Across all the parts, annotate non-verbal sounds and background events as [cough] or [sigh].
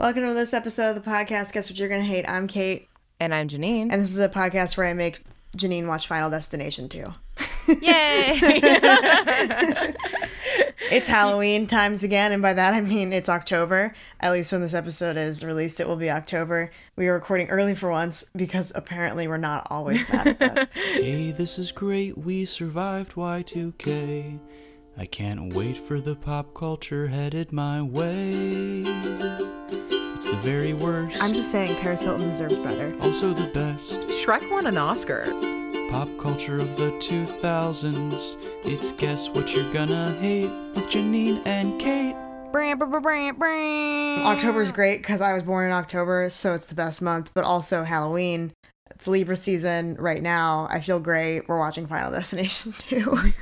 Welcome to this episode of the podcast. Guess what you're gonna hate? I'm Kate, And I'm Janine. and this is a podcast where I make Janine watch Final Destination 2. Yay! [laughs] It's Halloween times again, and by that I mean it's October. At least when this episode is released, it will be October. We are recording early for once because apparently we're not always that. [laughs] Hey, this is great. We survived Y2K. I can't wait for the pop culture headed my way. It's the very worst. I'm just saying Paris Hilton deserves better. also the best. Shrek won an Oscar. Pop culture of the 2000s. It's Guess What You're Gonna Hate with Janine and Kate. October's great because I was born in October, so it's the best month, but also Halloween. It's Libra season right now. I feel great. We're watching Final Destination [laughs] 2.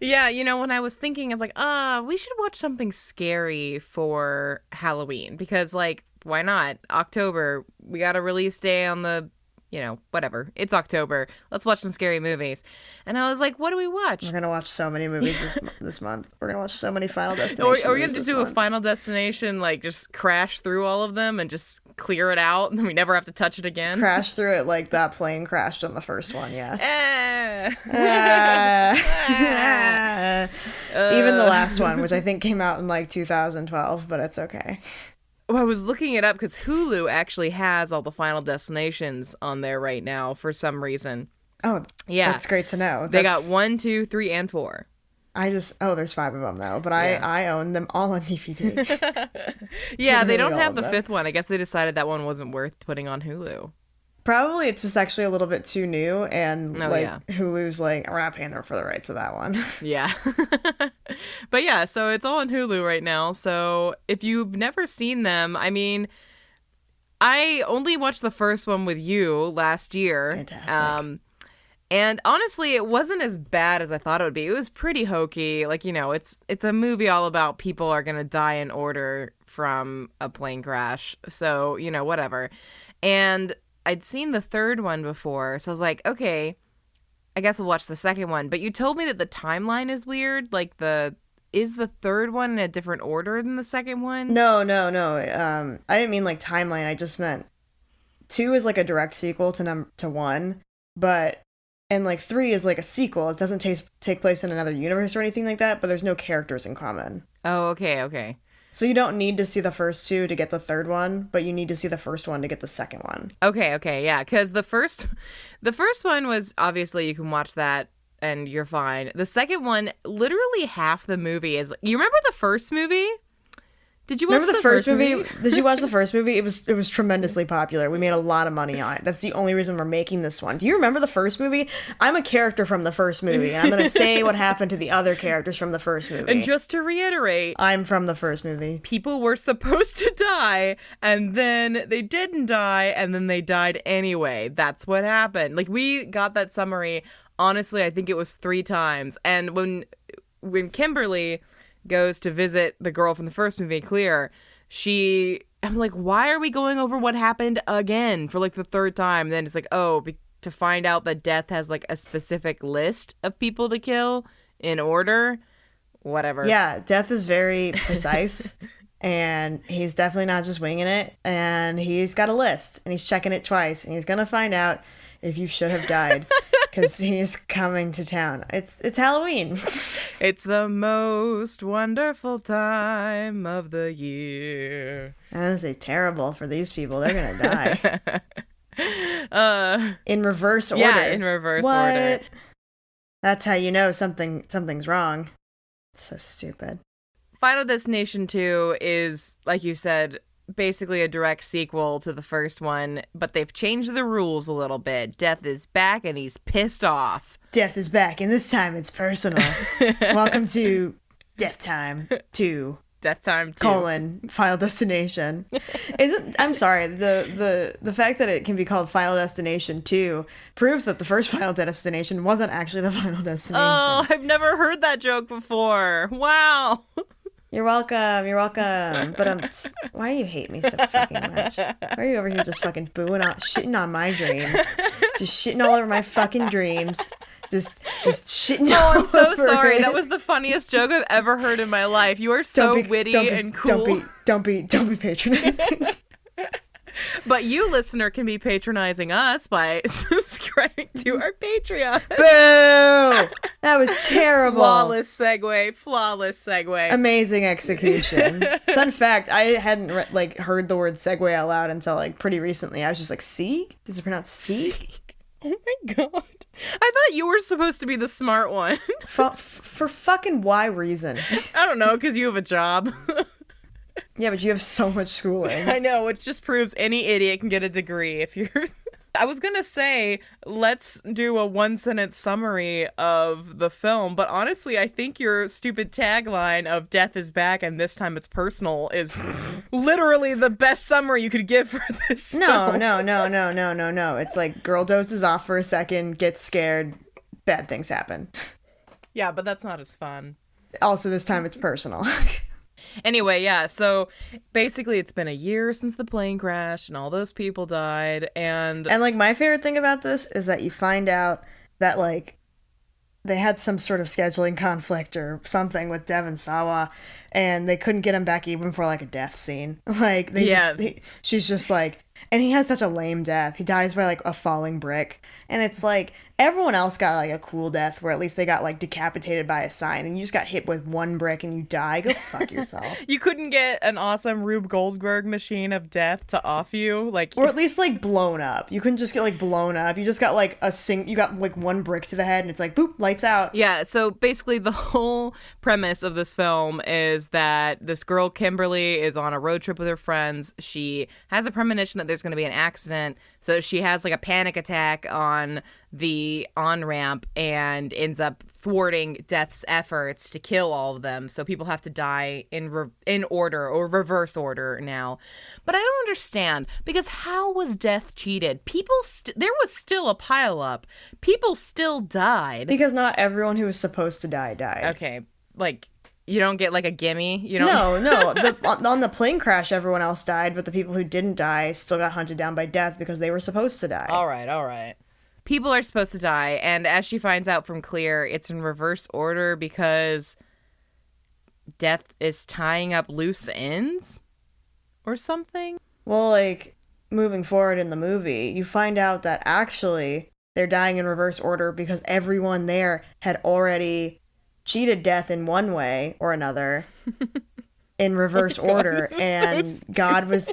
Yeah, you know, when I was thinking, I was like, ah, we should watch something scary for Halloween because, like, why not? October, we got a release day on the, you know, whatever. It's October. Let's watch some scary movies. And I was like, what do we watch? We're gonna watch so many movies this, this month. We're gonna watch so many Final Destination. [laughs] Or are we gonna just do a final destination, like just crash through all of them and just clear it out, and then we never have to touch it again? crash through it like that plane crashed on the first one? Yes. Eh. Ah. [laughs] [laughs] Even the last one, which I think came out in like 2012, but it's okay. Well, I was looking it up because Hulu actually has all the Final Destinations on there right now for some reason. Oh, Yeah. that's great to know. They got one, two, three, and four. I just oh, there's five of them though, but I Yeah. I own them all on DVD. [laughs] [laughs] Yeah, they don't have the fifth one. I guess they decided that one wasn't worth putting on Hulu. Probably it's just actually a little bit too new, and Oh, like yeah. Hulu's like we're not paying them for the rights of that one. [laughs] Yeah. [laughs] but yeah, so it's all on Hulu right now. So if you've never seen them, I mean, I only watched the first one with you last year. Fantastic. Um, and honestly, it wasn't as bad as I thought it would be. It was pretty hokey. Like, you know, it's it's a movie all about people are going to die in order from a plane crash. So, you know, whatever. And I'd seen the third one before. So I was like, okay, I guess we'll watch the second one. But you told me that the timeline is weird. Like the is the third one in a different order than the second one? no, no, no. Um, I didn't mean like timeline. I just meant two is like a direct sequel to number to one, but and like three is like a sequel. It doesn't take take place in another universe or anything like that. But there's no characters in common. Oh, okay, okay. So you don't need to see the first two to get the third one, but you need to see the first one to get the second one. Okay, okay, yeah, cuz the first [laughs] the first one was obviously you can watch that and you're fine. The second one, literally half the movie is You remember the first movie? Did you watch Remember the, first, movie? Did you watch the [laughs] first movie? It was it was tremendously popular. We made a lot of money on it. That's the only reason we're making this one. Do you remember the first movie? I'm a character from the first movie, and I'm gonna say what [laughs] happened to the other characters from the first movie. and just to reiterate, I'm from the first movie. people were supposed to die and then they didn't die and then they died anyway. That's what happened. Like we got that summary honestly, I think it was 3 times. And when when Kimberly goes to visit the girl from the first movie, Clear, she I'm like, "Why are we going over what happened again for like the third time?" then it's like, "Oh, be- to find out that death has like a specific list of people to kill in order." Whatever. Yeah, Death is very precise, [laughs] and he's definitely not just winging it. And he's got a list, and he's checking it twice, and he's gonna find out if you should have died, because he's coming to town. It's it's Halloween. [laughs] It's the most wonderful time of the year. That is a terrible for these people. They're gonna die. [laughs] Uh, in reverse order. Yeah, in reverse what? order. That's how you know something something's wrong. So stupid. Final Destination 2 is, like you said, basically a direct sequel to the first one, but they've changed the rules a little bit. Death is back and he's pissed off. Death is back, and this time it's personal. [laughs] Welcome to Death Time Two Death Time 2. colon Final Destination. Isn't I'm sorry the the the fact that it can be called Final Destination Two proves that the first Final Destination wasn't actually the [laughs] Final Destination. Oh, I've never heard that joke before. Wow. You're welcome. You're welcome. But um, why do you hate me so fucking much? Why are you over here just fucking booing out, shitting on my dreams, just shitting all over my fucking dreams, just just shitting. Oh, I'm so sorry. it. That was the funniest joke I've ever heard in my life. You are so be- witty be- and cool. Don't be, don't be, don't be patronizing. [laughs] But you, listener, can be patronizing us by [laughs] subscribing to our Patreon. Boo! That was [laughs] terrible. Flawless segue. Flawless segue. Amazing execution. [laughs] Fun fact: I hadn't re- like heard the word segue out loud until like pretty recently. I was just like, "Seek? Does it pronounce seek?" oh my god. I thought you were supposed to be the smart one. for, for fucking why reason? I don't know, because you have a job. Yeah, but you have so much schooling. [laughs] I know, which just proves any idiot can get a degree if you're. [laughs] I was gonna say, let's do a one sentence summary of the film, but honestly, I think your stupid tagline of death is back and this time it's personal is [laughs] literally the best summary you could give for this. No, film. no, no, no, no, no, no. It's like girl dozes off for a second, gets scared, bad things happen. Yeah, but that's not as fun. Also, this time it's personal. Anyway, yeah, so basically it's been a year since the plane crashed and all those people died and and like my favorite thing about this is that you find out that like they had some sort of scheduling conflict or something with Devon Sawa, and they couldn't get him back even for like a death scene. [laughs] Like they Yeah. just, he, she's just like, and he has such a lame death. He dies by like a falling brick, and it's like everyone else got like a cool death where at least they got like decapitated by a sign, and you just got hit with one brick and you die. Go fuck yourself. [laughs] you couldn't get an awesome Rube Goldberg machine of death to off you like Or at least like blown up. You couldn't just get like blown up. You just got like a sing. You got like one brick to the head, and it's like boop, lights out. Yeah, so basically the [laughs] whole premise of this film is that this girl Kimberly is on a road trip with her friends. She has a premonition that there's going to be an accident, so she has like a panic attack on the on-ramp and ends up thwarting Death's efforts to kill all of them. So people have to die in re- in order or reverse order now. But I don't understand because how was Death cheated? People st- there was still a pile up. People still died. Because not everyone who was supposed to die died. Okay, like you don't get like a gimme. You don't. No, no. [laughs] The, on, on the plane crash, everyone else died, but the people who didn't die still got hunted down by death because they were supposed to die. All right, all right. People are supposed to die, and as she finds out from Clear, it's in reverse order because Death is tying up loose ends or something. Well, like moving forward in the movie, you find out that actually they're dying in reverse order because everyone there had already cheated death in one way or another [laughs] in reverse [laughs] order, this is so and God was.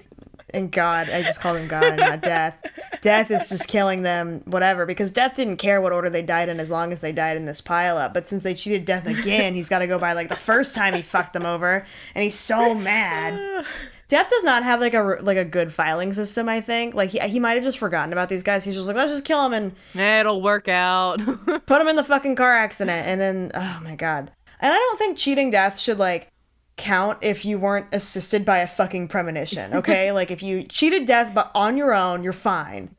And God, I just called him God and not death. Death is just killing them, whatever, because death didn't care what order they died in as long as they died in this pileup. But since they cheated death again, he's got to go by like the first time he fucked them over, and he's so mad. Death does not have like a like a good filing system. I think like he, he might have just forgotten about these guys. He's just like let's just kill him and It'll work out. [laughs] put him in the fucking car accident, and then oh my god. And I don't think cheating death should like count if you weren't assisted by a fucking premonition. Okay, [laughs] like if you cheated death but on your own, you're fine.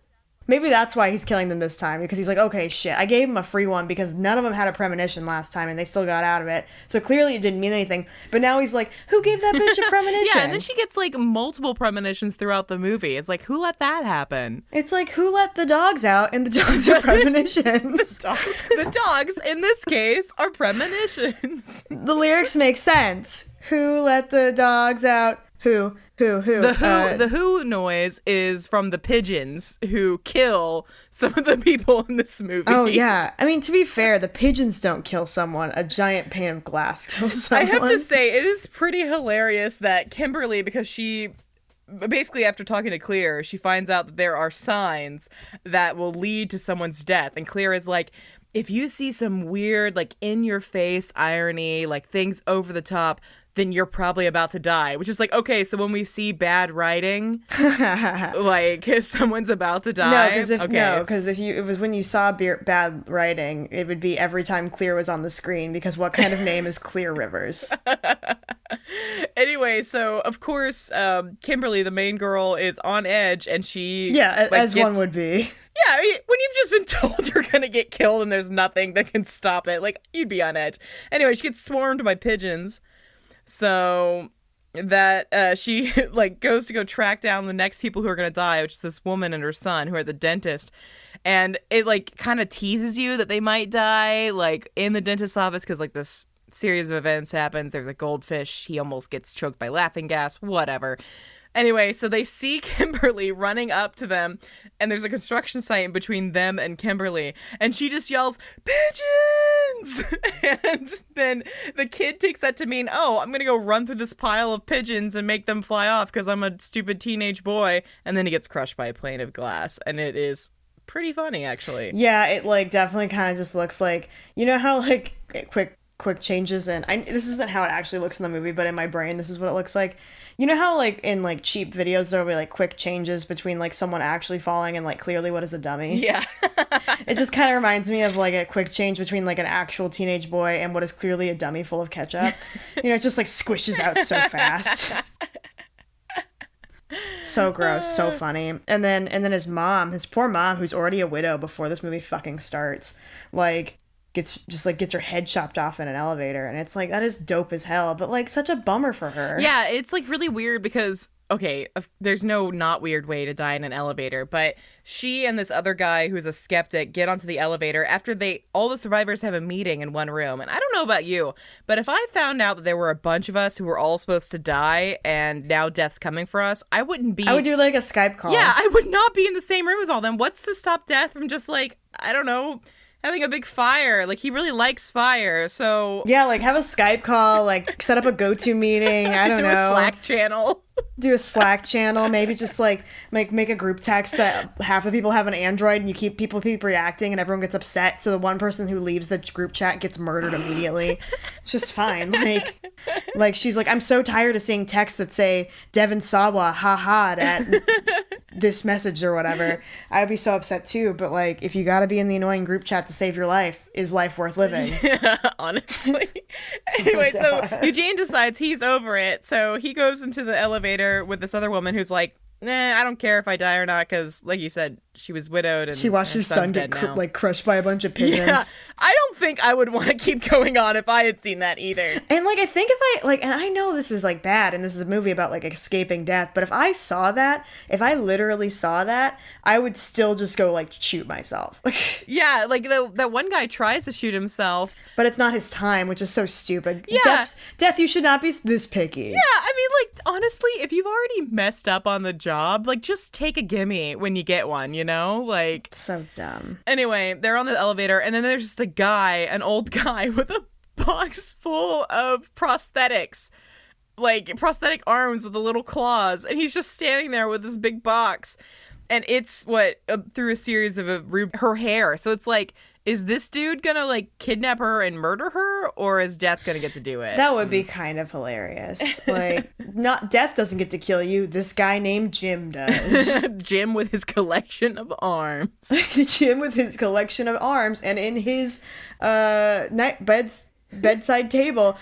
Maybe that's why he's killing them this time because he's like, okay, shit, I gave him a free one because none of them had a premonition last time and they still got out of it. So clearly it didn't mean anything. But now he's like, who gave that bitch a [laughs] premonition? yeah, and then she gets like multiple premonitions throughout the movie. It's like, who let that happen? It's like who let the dogs out and the dogs are [laughs] premonitions. [laughs] the dogs, in this case, are premonitions. the lyrics make sense. Who let the dogs out? Who? Who? Who? The who Uh, the who noise is from the pigeons who kill some of the people in this movie. oh yeah. [laughs] I mean, to be fair, the pigeons don't kill someone. A giant pane of glass [laughs] kills someone. I have to say it is pretty hilarious that Kimberly because she basically after talking to Clear, she finds out that there are signs that will lead to someone's death and Clear is like if you see some weird like in your face irony, like things over the top, then you're probably about to die. Which is like, okay, so when we see bad writing, [laughs] like [laughs] someone's about to die. No, because if okay. no, because if you it was when you saw beer, bad writing, it would be every time Clear was on the screen. Because what kind of name is Clear Rivers? [laughs] anyway, so of course, um, Kimberly, the main girl, is on edge, and she Yeah, like, as gets- one would be. Yeah, I mean, when you've just been told you're gonna get killed and there's nothing that can stop it, like you'd be on edge. Anyway, she gets swarmed by pigeons, so that uh, she [laughs] like goes to go track down the next people who are gonna die, which is this woman and her son who are at the dentist, and it like kind of teases you that they might die, like in the dentist's office, because like this series of events happens. There's a goldfish. He almost gets choked by laughing gas. Whatever. Anyway, so they see [laughs] Kimberly running up to them, and there's a construction site in between them and Kimberly, and she just yells, Pigeons! [laughs] and then the kid takes that to mean, oh, I'm gonna go run through this pile of pigeons and make them fly off because I'm a stupid teenage boy. And then he gets crushed by a plane of glass, and it is pretty funny, actually. Yeah, it like definitely kind of just looks like you know how like quick quick changes and I this isn't how it actually looks in the movie, but in my brain this is what it looks like. You know how like in like cheap videos there'll be like quick changes between like someone actually falling and like clearly what is a dummy. Yeah. [laughs] [laughs] It just kind of reminds me of like a quick change between like an actual teenage boy and what is clearly a dummy full of ketchup. [laughs] You know, it just like squishes out so fast. so gross, so funny. And then and then his mom, his poor mom who's already a widow before this movie fucking starts, like gets just like gets her head chopped off in an elevator and it's like that is dope as hell, but like such a bummer for her. Yeah, it's like really weird because okay, there's no not weird way to die in an elevator, but she and this other guy who's a skeptic get onto the elevator after they all the survivors have a meeting in one room. And I don't know about you, but if I found out that there were a bunch of us who were all supposed to die and now death's coming for us, I wouldn't be I would do like a Skype call. Yeah, I would not be in the same room as all them. What's to stop death from just like, I don't know, having a big fire? Like he really likes fire, so Yeah, like have a Skype call, like set up a go-to meeting. [laughs] I don't do know. a Slack channel. Do a Slack channel, maybe just like make make a group text that half the people have an Android and you keep people keep reacting and everyone gets upset. So the one person who leaves the group chat gets murdered immediately. it's just fine. Like like she's like, I'm so tired of seeing texts that say Devon Sawa ha ha at this message or whatever. I'd be so upset too. But like if you gotta be in the annoying group chat to save your life, is life worth living? [laughs] honestly. [laughs] Oh anyway, so Eugene decides he's over it. So he goes into the elevator with this other woman who's like, nah, I don't care if I die or not, because, like you said, she was widowed and She watched her her son get cr- like crushed by a bunch of [laughs] pigeons. Yeah, I don't think I would want to keep going on if I had seen that either. And like I think if I like and I know this is like bad and this is a movie about like escaping death, but if I saw that, if I literally saw that, I would still just go like shoot myself. [laughs] Yeah, like the that one guy tries to shoot himself. but it's not his time, which is so stupid. Yeah. Death, death you should not be this picky. Yeah, I mean, like honestly, if you've already messed up on the job, like just take a gimme when you get one. You know, like So dumb. Anyway, they're on the elevator, and then there's just a guy, an old [laughs] guy, with a box full of prosthetics. Like prosthetic arms with the little claws, and he's just standing there with this big box. And it's what uh, through a series of a her hair. So it's like, is this dude gonna like kidnap her and murder her, or is Death gonna get to do it? That would be kind of hilarious. [laughs] Like not death doesn't get to kill you. This guy named Jim does. [laughs] Jim with his collection of arms. [laughs] Jim with his collection of arms and in his uh night beds bedside table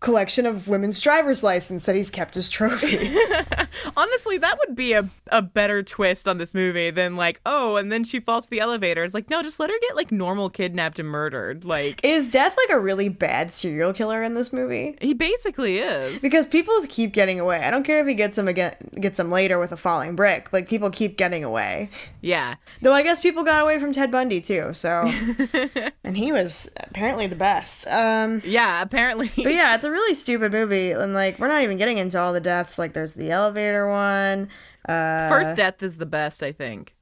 collection of women's driver's license that he's kept as trophies. [laughs] Honestly, that would be a, a better twist on this movie than like, oh, and then she falls to the elevator. It's like, no, just let her get like normal kidnapped and murdered. Like Is Death like a really bad serial killer in this movie? he basically is. Because people keep getting away. I don't care if he gets them again, gets them later with a falling brick. Like people keep getting away. yeah. Though I guess people got away from Ted Bundy too. So, [laughs] and he was apparently the best. Um, Yeah, apparently. but yeah, it's a really stupid movie, and like we're not even getting into all the deaths. Like there's the elevator one. Uh, First death is the best, I think.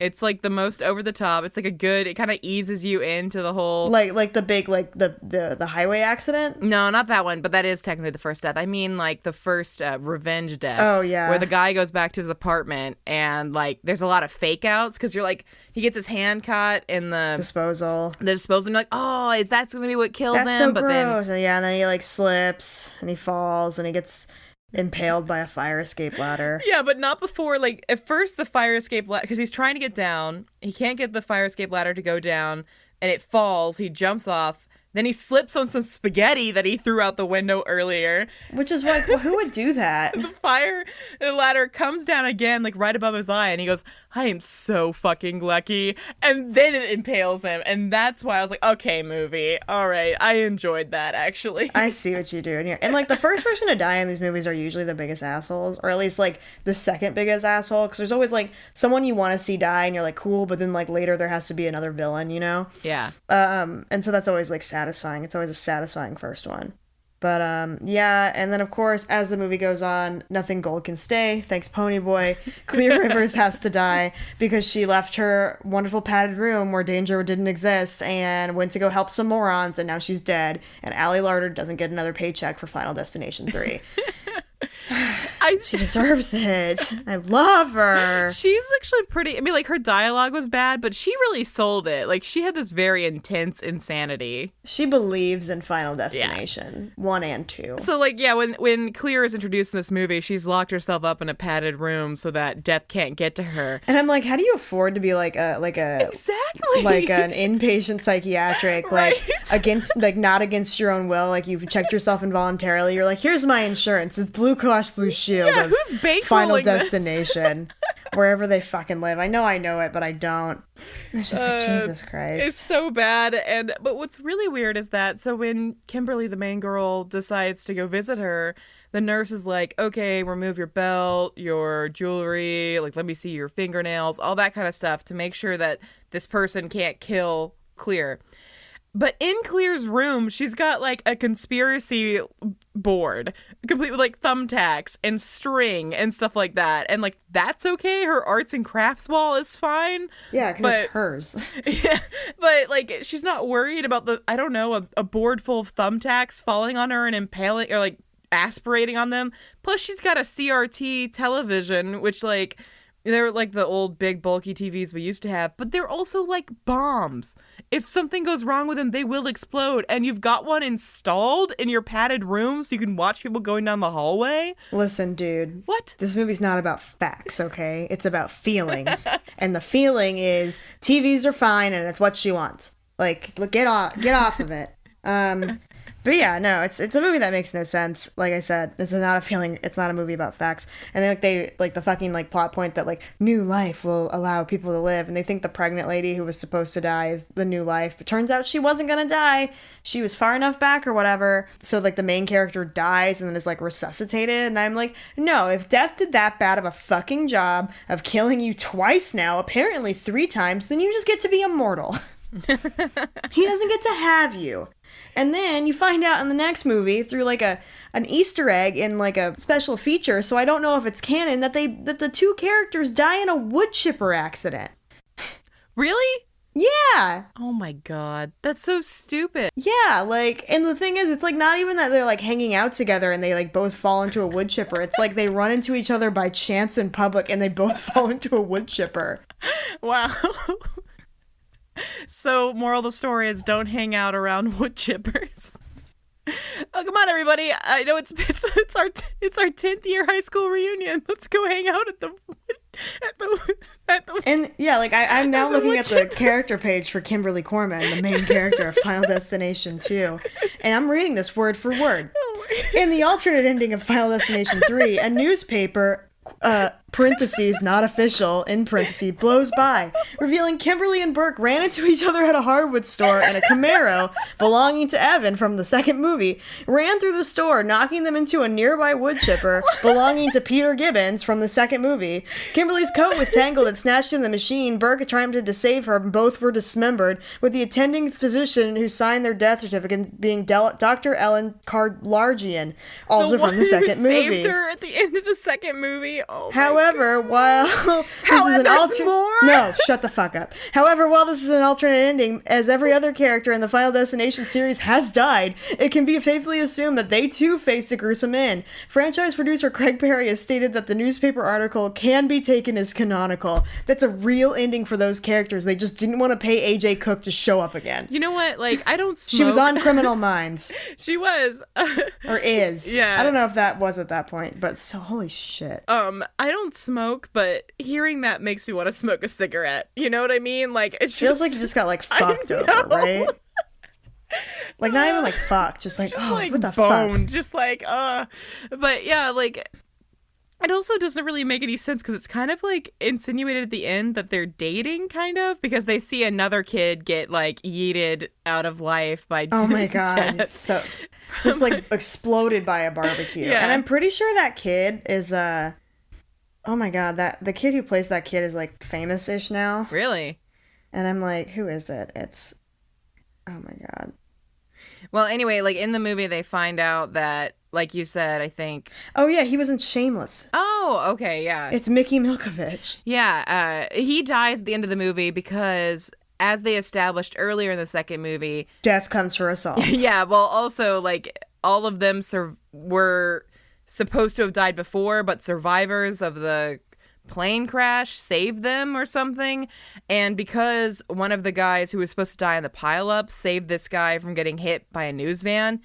It's like the most over the top. It's like a good it kind of eases you into the whole like like the big like the the the highway accident. No, not that one, but that is technically the first death. I mean, like the first uh, revenge death. Oh, yeah. where the guy goes back to his apartment and like there's a lot of fake outs because you're like he gets his hand caught in the Disposal. the disposal. And you're like, oh, is that going to be what kills That's him? so but gross. And yeah, and then he like slips and he falls and he gets impaled by a fire escape ladder. [laughs] yeah, but not before. Like at first, the fire escape ladder because he's trying to get down. He can't get the fire escape ladder to go down, and it falls. He jumps off. Then he slips on some spaghetti that he threw out the window earlier. Which is like, well, who would do that? [laughs] The fire ladder comes down again, like right above his eye, and he goes, I am so fucking lucky. And then it impales him. And that's why I was like, okay, movie. All right. I enjoyed that, actually. I see what you're doing here. And like the first person to die in these movies are usually the biggest assholes, or at least like the second biggest asshole. Because there's always like someone you want to see die, and you're like, cool, but then like later there has to be another villain, you know? yeah. Um, and so that's always like satisfying. It's always a satisfying first one. But um, yeah, and then of course, as the movie goes on, nothing gold can stay. Thanks, Ponyboy. [laughs] Clear Rivers has to die because she left her wonderful padded room where danger didn't exist and went to go help some morons, and now she's dead. And Ali Larter doesn't get another paycheck for Final Destination 3. [laughs] I, [laughs] she deserves it. I love her. She's actually pretty. I mean, like her dialogue was bad, but she really sold it. Like she had this very intense insanity. She believes in Final Destination 1 and 2. So, like, yeah, when when Clear is introduced in this movie, she's locked herself up in a padded room so that death can't get to her. And I'm like, how do you afford to be like a like a Exactly. like an [laughs] inpatient psychiatric like against like not against your own will like you've checked yourself involuntarily you're like here's my insurance it's blue cross blue shield Yeah, of final [laughs] destination wherever they fucking live i know i know it but i don't it's just like Uh, jesus christ It's so bad. And but what's really weird is that so when Kimberly, the main girl, decides to go visit her, the nurse is like, "Okay, remove your belt, your jewelry, like let me see your fingernails, all that kind of stuff to make sure that this person can't kill Clear." But in Clear's room, she's got like a conspiracy board, complete with like thumbtacks and string and stuff like that. And like that's okay. Her arts and crafts wall is fine. yeah because it's hers [laughs] [laughs] Yeah, but like she's not worried about the I don't know a, a board full of thumbtacks falling on her and impaling or like aspirating on them. Plus, she's got a CRT television, which like they're like the old big bulky TVs we used to have, but they're also like bombs. If something goes wrong with them, they will explode. And you've got one installed in your padded room so you can watch people going down the hallway. listen dude What? this movie's not about facts, okay? It's about [laughs] feelings. and the feeling is TVs are fine and it's what she wants. Like, look, get off get off of it. Um but yeah, no, it's it's a movie that makes no sense. Like I said, it's not a feeling. It's not a movie about facts. And then like they like the fucking like plot point that like new life will allow people to live, and they think the pregnant lady who was supposed to die is the new life, but turns out she wasn't gonna die. She was far enough back or whatever. So like the main character dies and then is like resuscitated, and I'm like, no, if death did that bad of a fucking job of killing you twice now, apparently three times, then you just get to be immortal. [laughs] he doesn't get to have you. And then you find out in the next movie through like a an Easter egg in like a special feature, so I don't know if it's canon that they that the two characters die in a wood chipper accident. Really? Yeah. Oh my god, that's so stupid. Yeah, like and the thing is it's like not even that they're like hanging out together and they like both fall into a wood chipper. It's like they run into each other by chance in public and they both [laughs] fall into a wood chipper. [laughs] Wow. [laughs] so, moral of the story is don't hang out around [laughs] wood chippers. Oh, come on, everybody! I know it's it's, it's our it's our tenth year high school reunion. Let's go hang out at the at the at the. And yeah, like I, I'm now looking at the character page for Kimberly Corman, the main character of Final Destination 2, and I'm reading this word for word. Oh In the alternate ending of Final Destination 3, a newspaper, uh, parentheses, not official, in parentheses, blows by, revealing Kimberly and Burke ran into each other at a hardwood store and a Camaro belonging to Evan from the second movie ran through the store, knocking them into a nearby wood chipper belonging to Peter Gibbons from the second movie. Kimberly's coat was tangled and snatched in the machine. Burke attempted to save her, and both were dismembered, with the attending physician who signed their death certificate being Del- Dr. Ellen Kalarjian, also one from the second movie. saved her at the end of the second movie. Oh my However, while [laughs] this is an there's alter- more? no, shut the fuck up. However, while this is an alternate ending, as every other character in the Final Destination series has died, it can be faithfully assumed that they too faced a gruesome end. Franchise producer Craig Perry has stated that the newspaper article can be taken as canonical. That's a real ending for those characters. They just didn't want to pay AJ Cook to show up again. You know what? Like I don't smoke. She was on Criminal [laughs] Minds, She was. or is. [laughs] Yeah. I don't know if that was at that point, but so holy shit. um, I don't smoke, but hearing that makes me want to smoke a cigarette. You know what I mean? Like it Feels just like you just got like [laughs] fucked over, right? [laughs] Like not even like fuck, just like just oh like what the bone, fuck. just like uh. But yeah, like it also doesn't really make any sense because it's kind of like insinuated at the end that they're dating, kind of because they see another kid get like yeeted out of life by Oh my [laughs] god, so just like exploded by a barbecue. Yeah. And I'm pretty sure that kid is uh Oh my god, that the kid who plays that kid is like famous-ish now. Really? And I'm like, who is it? It's Oh my god. Well, anyway, like in the movie, they find out that, like you said, I think. Oh yeah, he was in Shameless. Oh, okay, yeah, It's Mickey Milkovich. yeah. Uh, he dies at the end of the movie because, as they established earlier in the second movie, Death comes for us all. [laughs] yeah. Well, also like all of them sur- were supposed to have died before, but survivors of the plane crash saved them or something. And because one of the guys who was supposed to die in the pileup saved this guy from getting hit by a news van,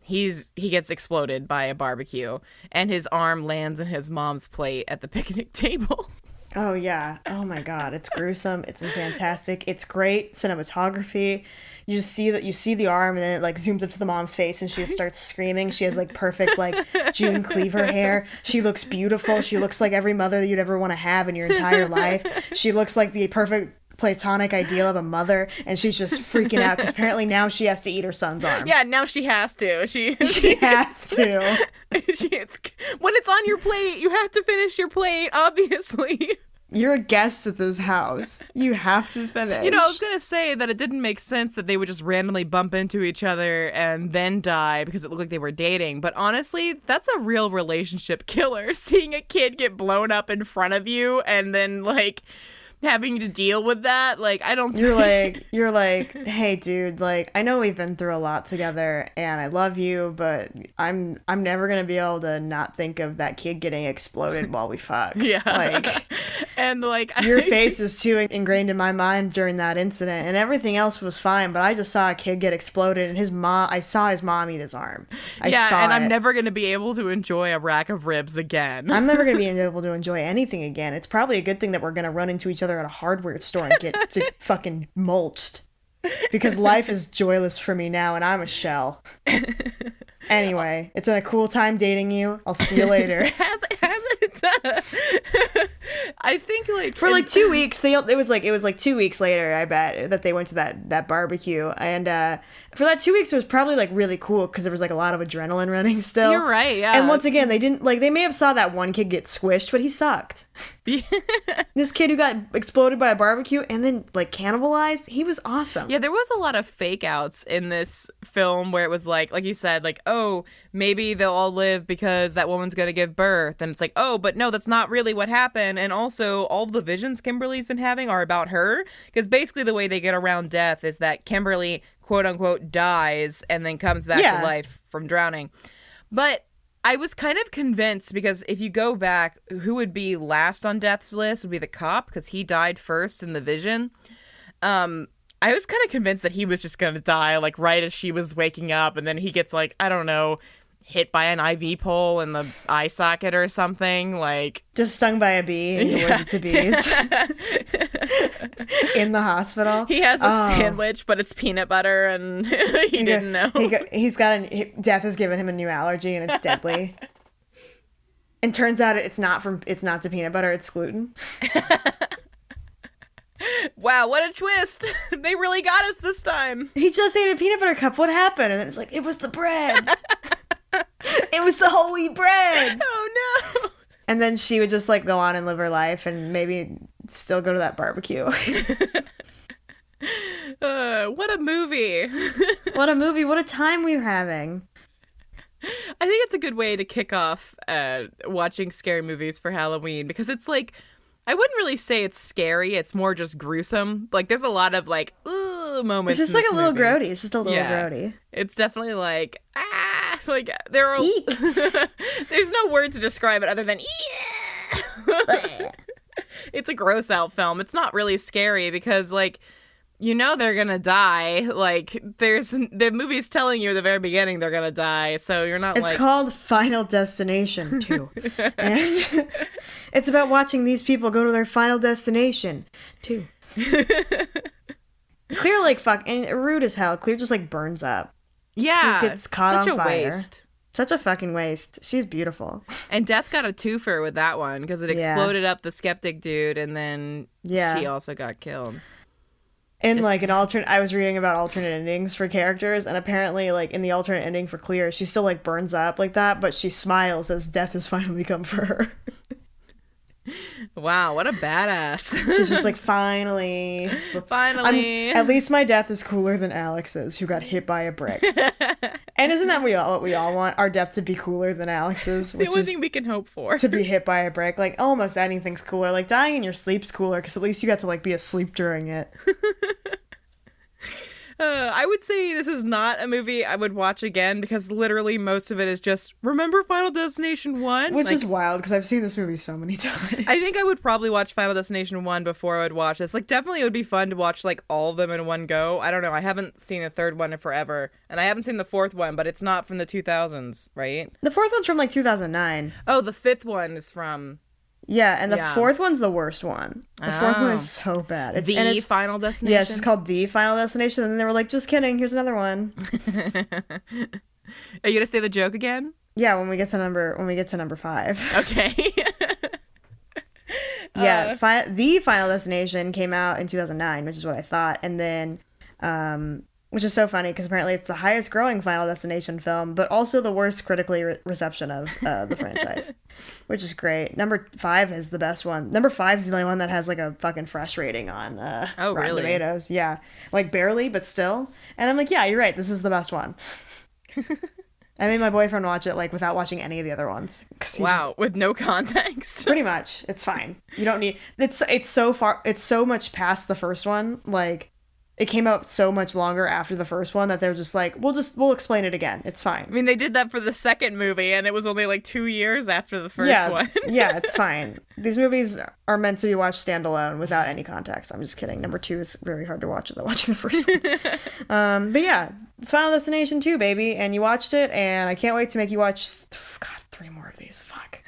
he's he gets exploded by a barbecue and his arm lands in his mom's plate at the [laughs] picnic table. Oh yeah. Oh my god, it's gruesome. It's fantastic. It's great cinematography. You just see that you see the arm and then it like zooms up to the mom's face and she just starts screaming. She has like perfect like June Cleaver hair. She looks beautiful. She looks like every mother that you'd ever want to have in your entire life. She looks like the perfect platonic ideal of a mother and she's just freaking out because apparently now she has to eat her son's arm. yeah, now she has to. She [laughs] She has to. [laughs] she it's, when it's on your plate, you have to finish your plate, obviously. You're a guest at this house. You have to finish. You know, I was gonna say that it didn't make sense that they would just randomly bump into each other and then die because it looked like they were dating. But honestly, that's a real relationship killer. [laughs] Seeing a kid get blown up in front of you and then like having to deal with that, like I don't. you're like you're like hey dude like i know we've been through a lot together and i love you but i'm i'm never gonna be able to not think of that kid getting exploded while we fuck [laughs] yeah, like and like your face is too ingrained in my mind during that incident and everything else was fine but i just saw a kid get exploded and his mom i saw his mom eat his arm i yeah, saw and I'm it. never gonna be able to enjoy a rack of ribs again. I'm never gonna be [laughs] able to enjoy anything again. It's probably a good thing that we're gonna run into each other at a hardware store and get to [laughs] fucking mulched. Because life is joyless for me now and I'm a shell. [laughs] Anyway, it's been a cool time dating you. I'll see you later. [laughs] has has it? I think like For in- like two weeks, they it was like it was like two weeks later. I bet that they went to that that barbecue, and uh, for that two weeks, it was probably like really cool because there was like a lot of adrenaline running still. You're right, yeah. And once again, they didn't like they may have saw that one kid get squished, but he sucked. [laughs] This kid who got exploded by a barbecue and then like cannibalized, he was awesome. Yeah, there was a lot of fake outs in this film where it was like, like you said, like, oh, maybe they'll all live because that woman's gonna give birth. And it's like, oh, but no, that's not really what happened. And also, all the visions Kimberly's been having are about her. Because basically, the way they get around death is that Kimberly, quote unquote, dies and then comes back Yeah. to life from drowning. But I was kind of convinced because if you go back, who would be last on death's list would be the cop because he died first in the vision. Um, I was kind of convinced that he was just gonna die like right as she was waking up, and then he gets like I don't know, hit by an IV pole in the eye socket or something. Like Just stung by a bee and allergic [laughs] to bees [laughs] [laughs] in the hospital. he has a Oh. sandwich, but it's peanut butter, and [laughs] he didn't know. He got, he's got an he- death has given him a new allergy and it's deadly. [laughs] and turns out it's not from it's not to peanut butter, it's gluten. wow, what a twist! they really got us this time. He just ate a peanut butter cup. What happened? And then it's like it was the bread. it was the whole wheat bread. Oh no! And then she would just like go on and live her life and maybe still go to that barbecue. [laughs] [laughs] Uh, what a movie! [laughs] what a movie! What a time we were having. I think it's a good way to kick off uh, watching scary movies for Halloween because it's like I wouldn't really say it's scary. It's more just gruesome. Like there's a lot of like ugh moments. It's just like a little movie. grody. It's just a little Yeah. grody. It's definitely like ah, like there are. There's no word to describe it other than yeah. It's a gross out film. It's not really scary because like you know they're gonna die. Like there's the movie's telling you at the very beginning they're gonna die, so you're not It's like called Final Destination 2. [laughs] and [laughs] it's about watching these people go to their final destination 2. [laughs] Clear like fuck and rude as hell. Clear just like burns up. Yeah, gets caught such on a fire. waste. Such a fucking waste. She's beautiful. [laughs] And Death got a twofer with that one because it Yeah. exploded up the skeptic dude, and then Yeah. she also got killed. In Just- like an alternate, I was reading about alternate endings for characters, and apparently, like in the alternate ending for Clear, she still like burns up like that, but she smiles as death has [laughs] finally come for her. Wow, what a badass! She's just like, finally, [laughs] I'm- Finally, at least my death is cooler than Alex's, who got hit by a brick. [laughs] and isn't that we all what we all want? Our death to be cooler than Alex's, the which only thing we can hope for. to be hit by a brick. Like almost anything's cooler. Like dying in your sleep's cooler because at least you got to like be asleep during it. [laughs] Uh, [laughs] I would say this is not a movie I would watch again because literally most of it is just remember Final Destination One, Which Like, is wild because I've seen this movie so many [laughs] times. I think I would probably watch Final Destination 1 before I would watch this. Like, definitely it would be fun to watch, like, all of them in one go. I don't know. I haven't seen the third one in forever. And I haven't seen the fourth one, but it's not from the 2000s, right? the fourth one's from like 2009. Oh, the fifth one is from Yeah, and the Yeah. fourth one's the worst one. The fourth one is so bad. It's, The and it's, Final Destination. yeah, it's just called The Final Destination. And they were like, just kidding, here's another one. [laughs] Are you going to say the joke again? Yeah, when we get to number when we get to number five. Okay. [laughs] [laughs] yeah, Uh. fi- The Final Destination came out in 2009, which is what I thought. And then, um, which is so funny because apparently it's the highest growing Final Destination film, but also the worst critically re- reception of uh, the franchise, [laughs] which is great. Number five is the best one. Number five is the only one that has like a fucking fresh rating on uh, Oh, Rotten really? Tomatoes. Yeah, like barely, but still. And I'm like, yeah, you're right. This is the best one. [laughs] I made my boyfriend watch it like without watching any of the other ones. he just- wow, with no context. [laughs] pretty much it's fine you don't need it's it's so far it's so much past the first one like it came out so much longer after the first one that they're just like we'll just we'll explain it again. It's fine. I mean, they did that for the second movie, and it was only like two years after the first yeah one. [laughs] yeah it's [laughs] fine. These movies are meant to be watched standalone without any context. I'm just kidding. Number two is very hard to watch without watching the first one. [laughs] Um but yeah it's final destination 2 baby and you watched it and i can't wait to make you watch god three more of these. Fuck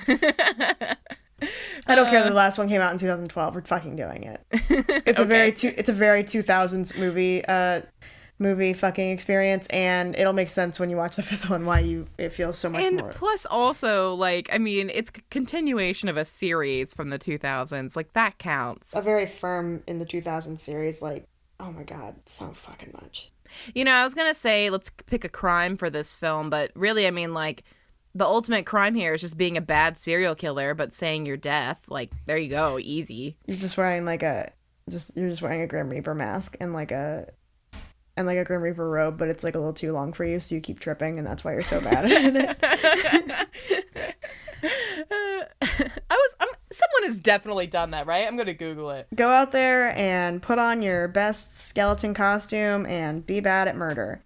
[laughs] I don't care that the last one came out in 2012. We're fucking doing it. [laughs] It's a very two, it's a very 2000s movie uh movie fucking experience and it'll make sense when you watch the fifth one why you it feels so much and more. plus also like i mean it's c- continuation of a series from the 2000s like that counts A very firm in the 2000s series like oh my god, so fucking much. you know i was gonna say let's pick a crime for this film but really i mean like the ultimate crime here is just being a bad serial killer but saying your death like there you go easy You're just wearing like a just you're just wearing a Grim Reaper mask and like a and like a Grim Reaper robe, but it's like a little too long for you, so you keep tripping, and that's why you're so bad at it. [laughs] i was I'm, someone has definitely done that right i'm gonna google it Go out there and put on your best skeleton costume and be bad at murder.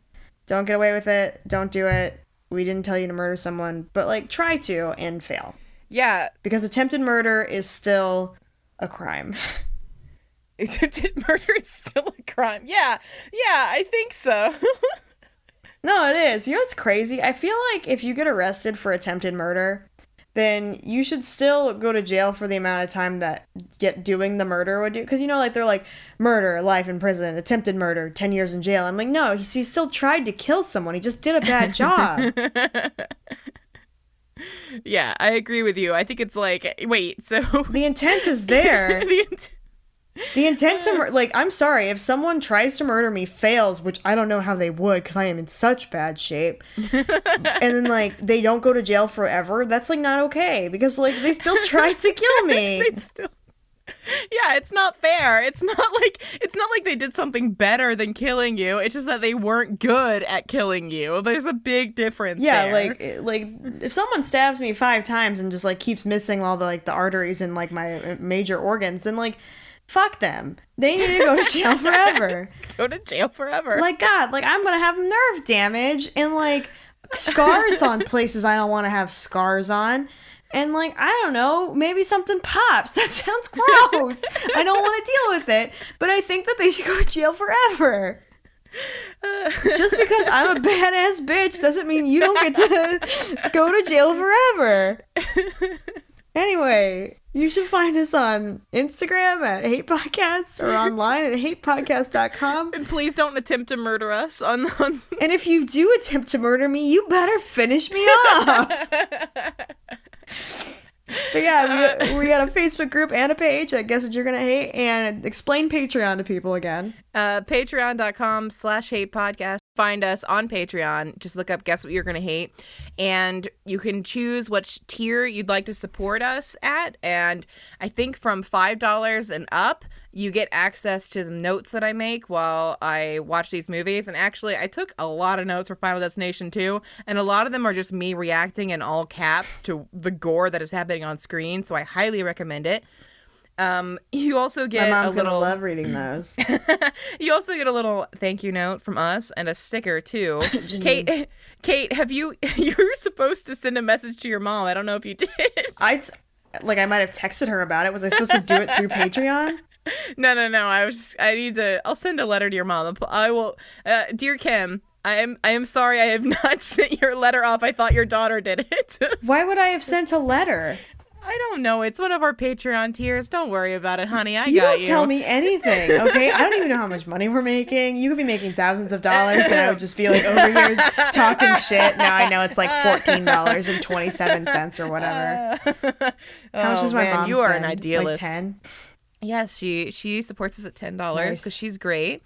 Don't get away with it. Don't do it. We didn't tell you to murder someone, but like try to and fail. yeah Because attempted murder is still a crime. [laughs] attempted murder is still a crime yeah yeah i think so [laughs] no, it is. You know what's crazy? I feel like if you get arrested for attempted murder, then you should still go to jail for the amount of time that get doing the murder would do. Because you know, like they're like murder, life in prison, attempted murder, ten years in jail. I'm like, no, he, he still tried to kill someone. He just did a bad job. [laughs] Yeah, I agree with you. I think it's like, wait, so the intent is there. [laughs] the int- The intent to mur- like I'm sorry if someone tries to murder me fails, which I don't know how they would because I am in such bad shape, and then like they don't go to jail forever. That's like not okay because like they still tried to kill me. [laughs] still Yeah, it's not fair. It's not like it's not like they did something better than killing you. It's just that they weren't good at killing you. There's a big difference Yeah, there. like like if someone stabs me five times and just like keeps missing all the like the arteries and like my uh, major organs, then like fuck them. They need to go to jail [laughs] forever. go to jail forever. like God, like I'm gonna have nerve damage and like scars on [laughs] places I don't want to have scars on. And like I don't know, maybe something pops. [laughs] That sounds gross. I don't want to deal with it, but I think that they should go to jail forever. Just because I'm a badass bitch doesn't mean you don't get to go to jail forever. Anyway, You should find us on Instagram at Hate Podcasts or [laughs] online at hatepodcast.com. And please don't attempt to murder us on, on [laughs] And if you do attempt to murder me, you better finish me off. [laughs] But yeah, we, we got a Facebook group and a page. I guess what you're gonna hate, and explain Patreon to people again. uh, patreon.com slash hate podcast find us on patreon. Just look up guess what you're gonna hate. And you can choose which tier you'd like to support us at. And i think from five dollars and up you get access to the notes that i make while i watch these movies. And actually i took a lot of notes for final destination 2 and a lot of them are just me reacting in all caps to the gore that is happening on screen. So i highly recommend it um, [laughs] you also My get mom's a little gonna love reading those. [laughs] you also get a little thank you note from us and a sticker too. [laughs] Kate, Kate, have you you were supposed to send a message to your mom? I don't know if you did. I like I might have texted her about it. Was I supposed to do it through Patreon? no, no, no. I was just, I need to. I'll send a letter to your mom. I will, uh, dear Kim. I am I am sorry I have not sent your letter off. I thought your daughter did it. Why would I have sent a letter? I don't know. It's one of our Patreon tiers. Don't worry about it, honey. I got You got don't you. tell me anything, [laughs] okay? I don't even know how much money we're making. You could be making thousands of dollars, and I would just be like over here talking shit. Now I know it's like fourteen dollars and twenty seven cents or whatever. [laughs] How much Oh, does my man, mom? you are an idealist. Like ten. Yes, she she supports us at ten dollars Nice. because she's great.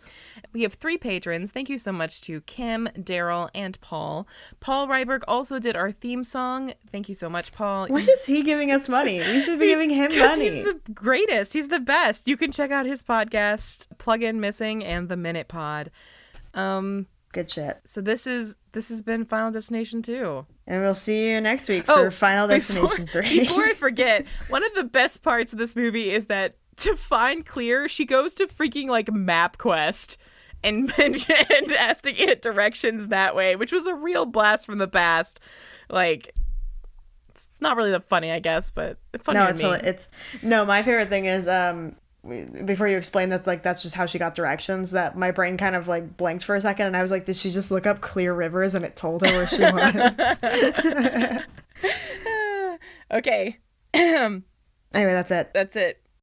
We have three patrons. Thank you so much to Kim, Daryl, and Paul. Paul Ryberg also did our theme song. Thank you so much, Paul. Why is he giving us money? We should be giving him money. He's the greatest. He's the best. You can check out his podcast, Plug In Missing, and the Minute Pod. Um, Good shit. so this is this has been Final Destination two. And we'll see you next week for Final before- Destination [laughs] three. Before I forget, one of the best parts of this movie is that [laughs] to find Clear, she goes to freaking like MapQuest and [laughs] and, and has to get directions that way, which was a real blast from the past. Like, it's not really that funny, I guess, but funny no, it's it's no. My favorite thing is um before you explain that like that's just how she got directions. That my brain kind of like blanked for a second, and I was like, did she just look up Clear Rivers and it told her where she [laughs] was? okay. [clears throat] anyway, that's it. That's it.